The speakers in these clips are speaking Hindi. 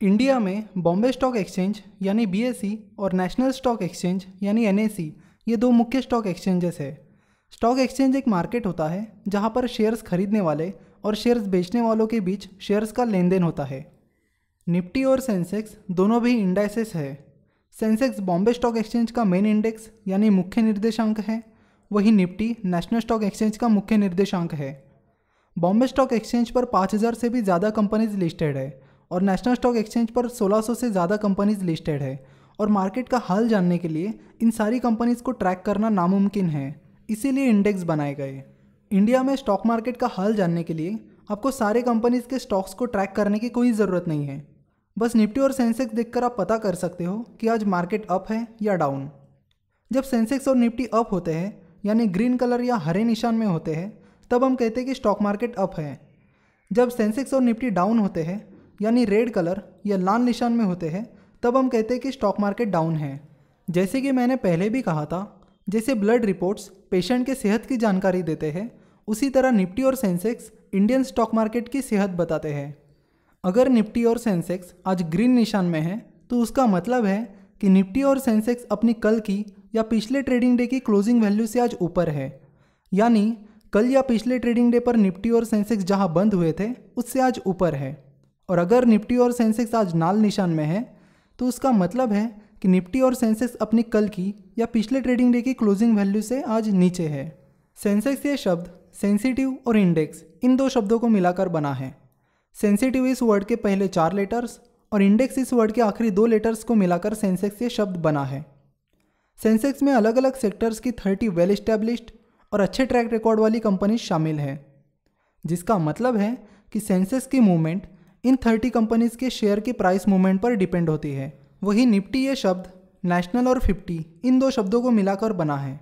इंडिया में बॉम्बे स्टॉक एक्सचेंज यानी बीएसई और नेशनल स्टॉक एक्सचेंज यानी एनएसई ये दो मुख्य स्टॉक एक्सचेंजेस है। स्टॉक एक्सचेंज एक मार्केट होता है जहाँ पर शेयर्स खरीदने वाले और शेयर्स बेचने वालों के बीच शेयर्स का लेन देन होता है। निफ्टी और सेंसेक्स दोनों भी इंडाइसेस है। सेंसेक्स बॉम्बे स्टॉक एक्सचेंज का मेन इंडेक्स यानी मुख्य निर्देशांक है, वही निफ्टी नेशनल स्टॉक एक्सचेंज का मुख्य निर्देशांक है। बॉम्बे स्टॉक एक्सचेंज पर 5000 से भी ज़्यादा कंपनीज़ लिस्टेड है। और नेशनल स्टॉक एक्सचेंज पर 1600 से ज़्यादा कंपनीज़ लिस्टेड है। और मार्केट का हाल जानने के लिए इन सारी कंपनीज़ को ट्रैक करना नामुमकिन है। इसीलिए इंडेक्स बनाए गए। इंडिया में स्टॉक मार्केट का हाल जानने के लिए आपको सारे कंपनीज़ के स्टॉक्स को ट्रैक करने की कोई ज़रूरत नहीं है। बस निफ्टी और सेंसेक्स देखकर आप पता कर सकते हो कि आज मार्केट अप है या डाउन जब सेंसेक्स और निफ्टी अप होते हैं, यानी ग्रीन कलर या हरे निशान में होते हैं, तब हम कहते हैं कि स्टॉक मार्केट अप है। जब सेंसेक्स और निफ्टी डाउन होते हैं यानी रेड कलर या लाल निशान में होते हैं, तब हम कहते हैं कि स्टॉक मार्केट डाउन है। जैसे कि मैंने पहले भी कहा था, जैसे ब्लड रिपोर्ट्स पेशेंट के सेहत की जानकारी देते हैं, उसी तरह निफ्टी और सेंसेक्स इंडियन स्टॉक मार्केट की सेहत बताते हैं। अगर निफ्टी और सेंसेक्स आज ग्रीन निशान में है तो उसका मतलब है कि निफ्टी और सेंसेक्स अपनी कल की या पिछले ट्रेडिंग डे की क्लोजिंग वैल्यू से आज ऊपर है। यानी कल या पिछले ट्रेडिंग डे पर निफ्टी और सेंसेक्स जहाँ बंद हुए थे, उससे आज ऊपर है। और अगर निफ्टी और सेंसेक्स आज नाल निशान में है तो उसका मतलब है कि निफ्टी और सेंसेक्स अपनी कल की या पिछले ट्रेडिंग डे की क्लोजिंग वैल्यू से आज नीचे है। सेंसेक्स ये शब्द, सेंसिटिव और इंडेक्स, इन दो शब्दों को मिलाकर बना है। सेंसिटिव इस वर्ड के पहले चार लेटर्स और इंडेक्स इस वर्ड के आखिरी दो लेटर्स को मिलाकर सेंसेक्स ये शब्द बना है। सेंसेक्स में अलग अलग सेक्टर्स की थर्टी वेल इस्टेब्लिश्ड और अच्छे ट्रैक रिकॉर्ड वाली कंपनीज़ शामिल है, जिसका मतलब है कि सेंसेक्स की मूवमेंट इन थर्टी कंपनीज़ के शेयर की प्राइस मूवमेंट पर डिपेंड होती है। वही निफ्टी ये शब्द, नेशनल और फिफ्टी, इन दो शब्दों को मिलाकर बना है।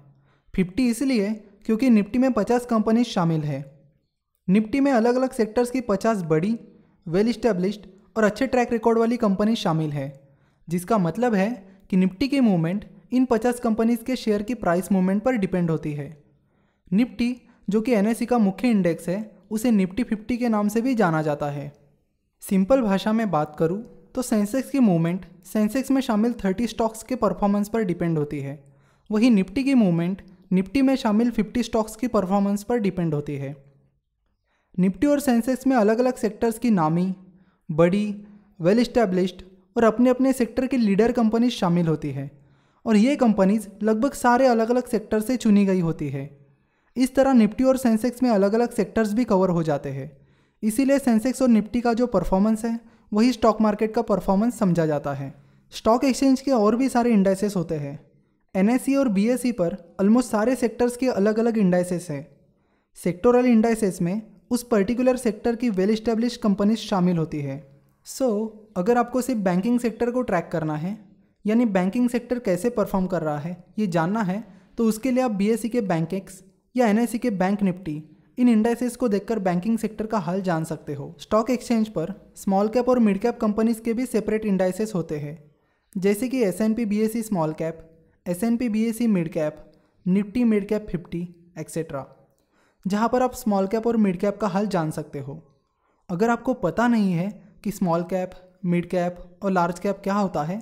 फिफ्टी इसलिए क्योंकि निफ्टी में पचास कंपनीज़ शामिल है। निफ्टी में अलग अलग सेक्टर्स की पचास बड़ी वेल इस्टेब्लिश्ड और अच्छे ट्रैक रिकॉर्ड वाली कंपनी शामिल है। जिसका मतलब है कि निफ्टी की मूवमेंट इन पचास कंपनीज़ के शेयर की प्राइस मूवमेंट पर डिपेंड होती है। निफ्टी, जो कि एन का मुख्य इंडेक्स है, उसे निफ्टी फिफ्टी के नाम से भी जाना जाता है। सिंपल भाषा में बात करूँ तो सेंसेक्स की मूवमेंट सेंसेक्स में शामिल 30 स्टॉक्स के परफॉर्मेंस पर डिपेंड होती है। वही निफ्टी की मूवमेंट निफ्टी में शामिल 50 स्टॉक्स की परफॉर्मेंस पर डिपेंड होती है। निफ्टी और सेंसेक्स में अलग अलग सेक्टर्स की नामी, बड़ी वेल इस्टेब्लिश्ड और अपने अपने सेक्टर की लीडर कंपनीज़ शामिल होती है, और ये कंपनीज़ लगभग सारे अलग अलग सेक्टर से चुनी गई होती है। इस तरह निफ्टी और सेंसेक्स में अलग अलग सेक्टर्स भी कवर हो जाते हैं। इसीलिए सेंसेक्स और निफ्टी का जो परफॉर्मेंस है वही स्टॉक मार्केट का परफॉर्मेंस समझा जाता है। स्टॉक एक्सचेंज के और भी सारे इंडाइसेस होते हैं। एन और बी पर ऑलमोस्ट सारे सेक्टर्स के अलग अलग इंडाइसेस हैं। सेक्टोरल इंडाइसेस में उस पर्टिकुलर सेक्टर की वेल इस्टेब्लिश कंपनीज़ शामिल होती है। सो so, अगर आपको सिर्फ़ बैंकिंग सेक्टर को ट्रैक करना है यानी बैंकिंग सेक्टर कैसे परफॉर्म कर रहा है ये जानना है तो उसके लिए आप बी के बैंक एक्स या एन के बैंक निफ्टी इन इंडाइसेस को देखकर बैंकिंग सेक्टर का हाल जान सकते हो। स्टॉक एक्सचेंज पर स्मॉल कैप और मिड कैप कंपनीज़ के भी सेपरेट इंडाइसेस होते हैं। जैसे कि S and P B S C small cap S and P B S C mid cap Nifty mid cap fifty etcetera जहाँ पर आप स्मॉल कैप और मिड कैप का हाल जान सकते हो। अगर आपको पता नहीं है कि स्मॉल कैप मिड कैप और लार्ज कैप क्या होता है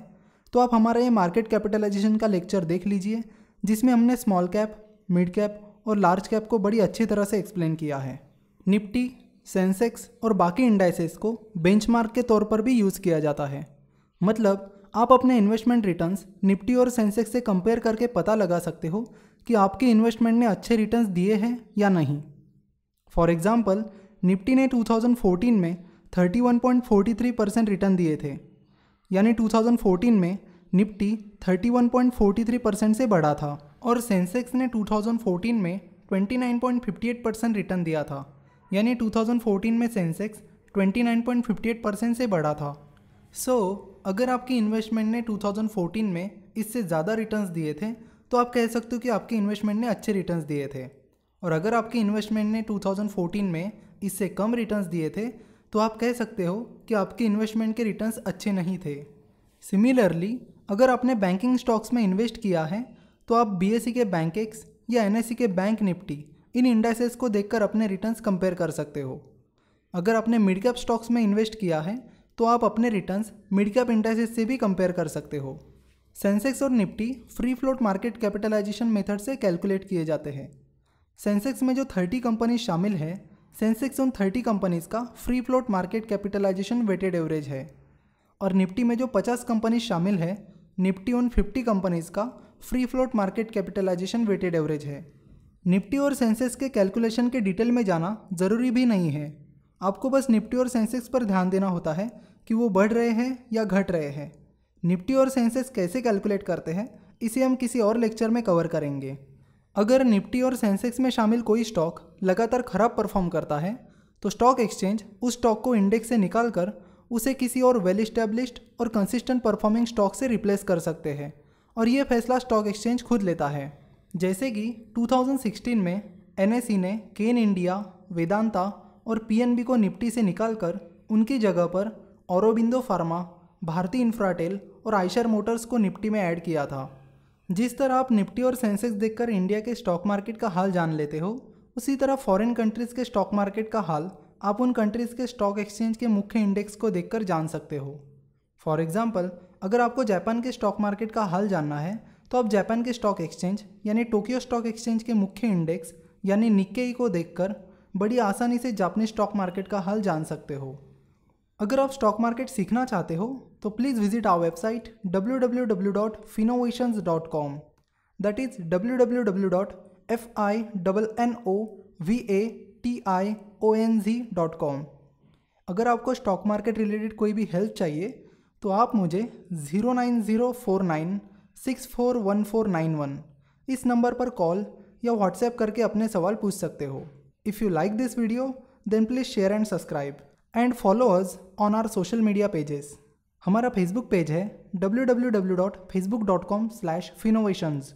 तो आप हमारा ये मार्केट कैपिटलाइजेशन का लेक्चर देख लीजिए, जिसमें हमने स्मॉल कैप मिड कैप और लार्ज कैप को बड़ी अच्छी तरह से एक्सप्लेन किया है। निफ्टी, सेंसेक्स और बाकी इंडाइसेस को बेंचमार्क के तौर पर भी यूज़ किया जाता है। मतलब आप अपने इन्वेस्टमेंट रिटर्न्स निफ्टी और सेंसेक्स से कंपेयर करके पता लगा सकते हो कि आपके इन्वेस्टमेंट ने अच्छे रिटर्न्स दिए हैं या नहीं। फॉर एग्ज़ाम्पल निफ्टी ने 2014 में 31.43 परसेंट रिटर्न दिए थे। यानी 2014 में निफ्टी 31.43 परसेंट से बढ़ा था। और सेंसेक्स ने 2014 में 29.58 परसेंट रिटर्न दिया था। यानी 2014 में सेंसेक्स 29.58 परसेंट से बढ़ा था। सो so, अगर आपकी इन्वेस्टमेंट ने 2014 में इससे ज़्यादा रिटर्न्स दिए थे तो आप कह सकते हो कि आपकी इन्वेस्टमेंट ने अच्छे रिटर्न्स दिए थे। और अगर आपकी इन्वेस्टमेंट ने 2014 में इससे कम रिटर्न्स दिए थे तो आप कह सकते हो कि आपके इन्वेस्टमेंट के रिटर्न्स अच्छे नहीं थे। सिमिलरली अगर आपने बैंकिंग स्टॉक्स में इन्वेस्ट किया है तो आप बी के बैंक एक्स या एन के बैंक निफ्टी इन इंडाइसेस को देखकर अपने रिटर्न्स कंपेयर कर सकते हो। अगर आपने मिड कैप स्टॉक्स में इन्वेस्ट किया है तो आप अपने रिटर्न्स मिड कैप इंडाइसेस से भी कंपेयर कर सकते हो। सेंसेक्स और Nifty free float market capitalisation method से कैलकुलेट किए जाते हैं। सेंसेक्स में जो थर्टी कंपनीज़ शामिल है सेंसेक्स उन थर्टी कंपनीज़ का free float market capitalisation weighted average है। और निफ्टी में जो पचास कंपनीज़ शामिल है निफ्टी उन फिफ्टी कंपनीज़ का free float market capitalisation weighted average है। निफ्टी और सेंसेक्स के कैलकुलेशन के डिटेल में जाना ज़रूरी भी नहीं है। आपको बस निफ्टी और सेंसेक्स पर ध्यान देना होता है कि वो बढ़ रहे हैं या घट रहे हैं। निफ्टी और सेंसेक्स कैसे कैलकुलेट करते हैं, इसे हम किसी और लेक्चर में कवर करेंगे। अगर निफ्टी और सेंसेक्स में शामिल कोई स्टॉक लगातार खराब परफॉर्म करता है तो स्टॉक एक्सचेंज उस स्टॉक को इंडेक्स से निकाल कर उसे किसी और वेल इस्टेब्लिश्ड और कंसिस्टेंट परफॉर्मिंग स्टॉक से रिप्लेस कर सकते हैं। और ये फैसला स्टॉक एक्सचेंज खुद लेता है। जैसे कि 2016 में एन ने केन इंडिया वेदांता और पीएनबी को निफ्टी से निकालकर उनकी जगह पर औरबिंदो फार्मा भारती इंफ्राटेल और आयशर मोटर्स को निफ्टी में ऐड किया था। जिस तरह आप निफ्टी और सेंसेक्स देखकर इंडिया के स्टॉक मार्केट का हाल जान लेते हो, उसी तरह फॉरेन कंट्रीज़ के स्टॉक मार्केट का हाल आप उन कंट्रीज़ के स्टॉक एक्सचेंज के मुख्य इंडेक्स को देखकर जान सकते हो। फॉर एग्ज़ाम्पल अगर आपको जापान के स्टॉक मार्केट का हाल जानना है तो आप जापान के स्टॉक एक्सचेंज यानी टोक्यो स्टॉक एक्सचेंज के मुख्य इंडेक्स यानी निक्केई को देखकर बड़ी आसानी से जापानी स्टॉक मार्केट का हाल जान सकते हो। अगर आप स्टॉक मार्केट सीखना चाहते हो तो please visit our website www.finnovations.com that is www.finnovations.com अगर आपको स्टॉक मार्केट रिलेटेड कोई भी हेल्प चाहिए तो आप मुझे zero nine zero four nine six four one four nine one इस नंबर पर कॉल या व्हाट्सएप करके अपने सवाल पूछ सकते हो। If you like this video then please share and subscribe and follow us on our social media pages हमारा फेसबुक पेज है W W W dot Facebook dot com slash Finnovations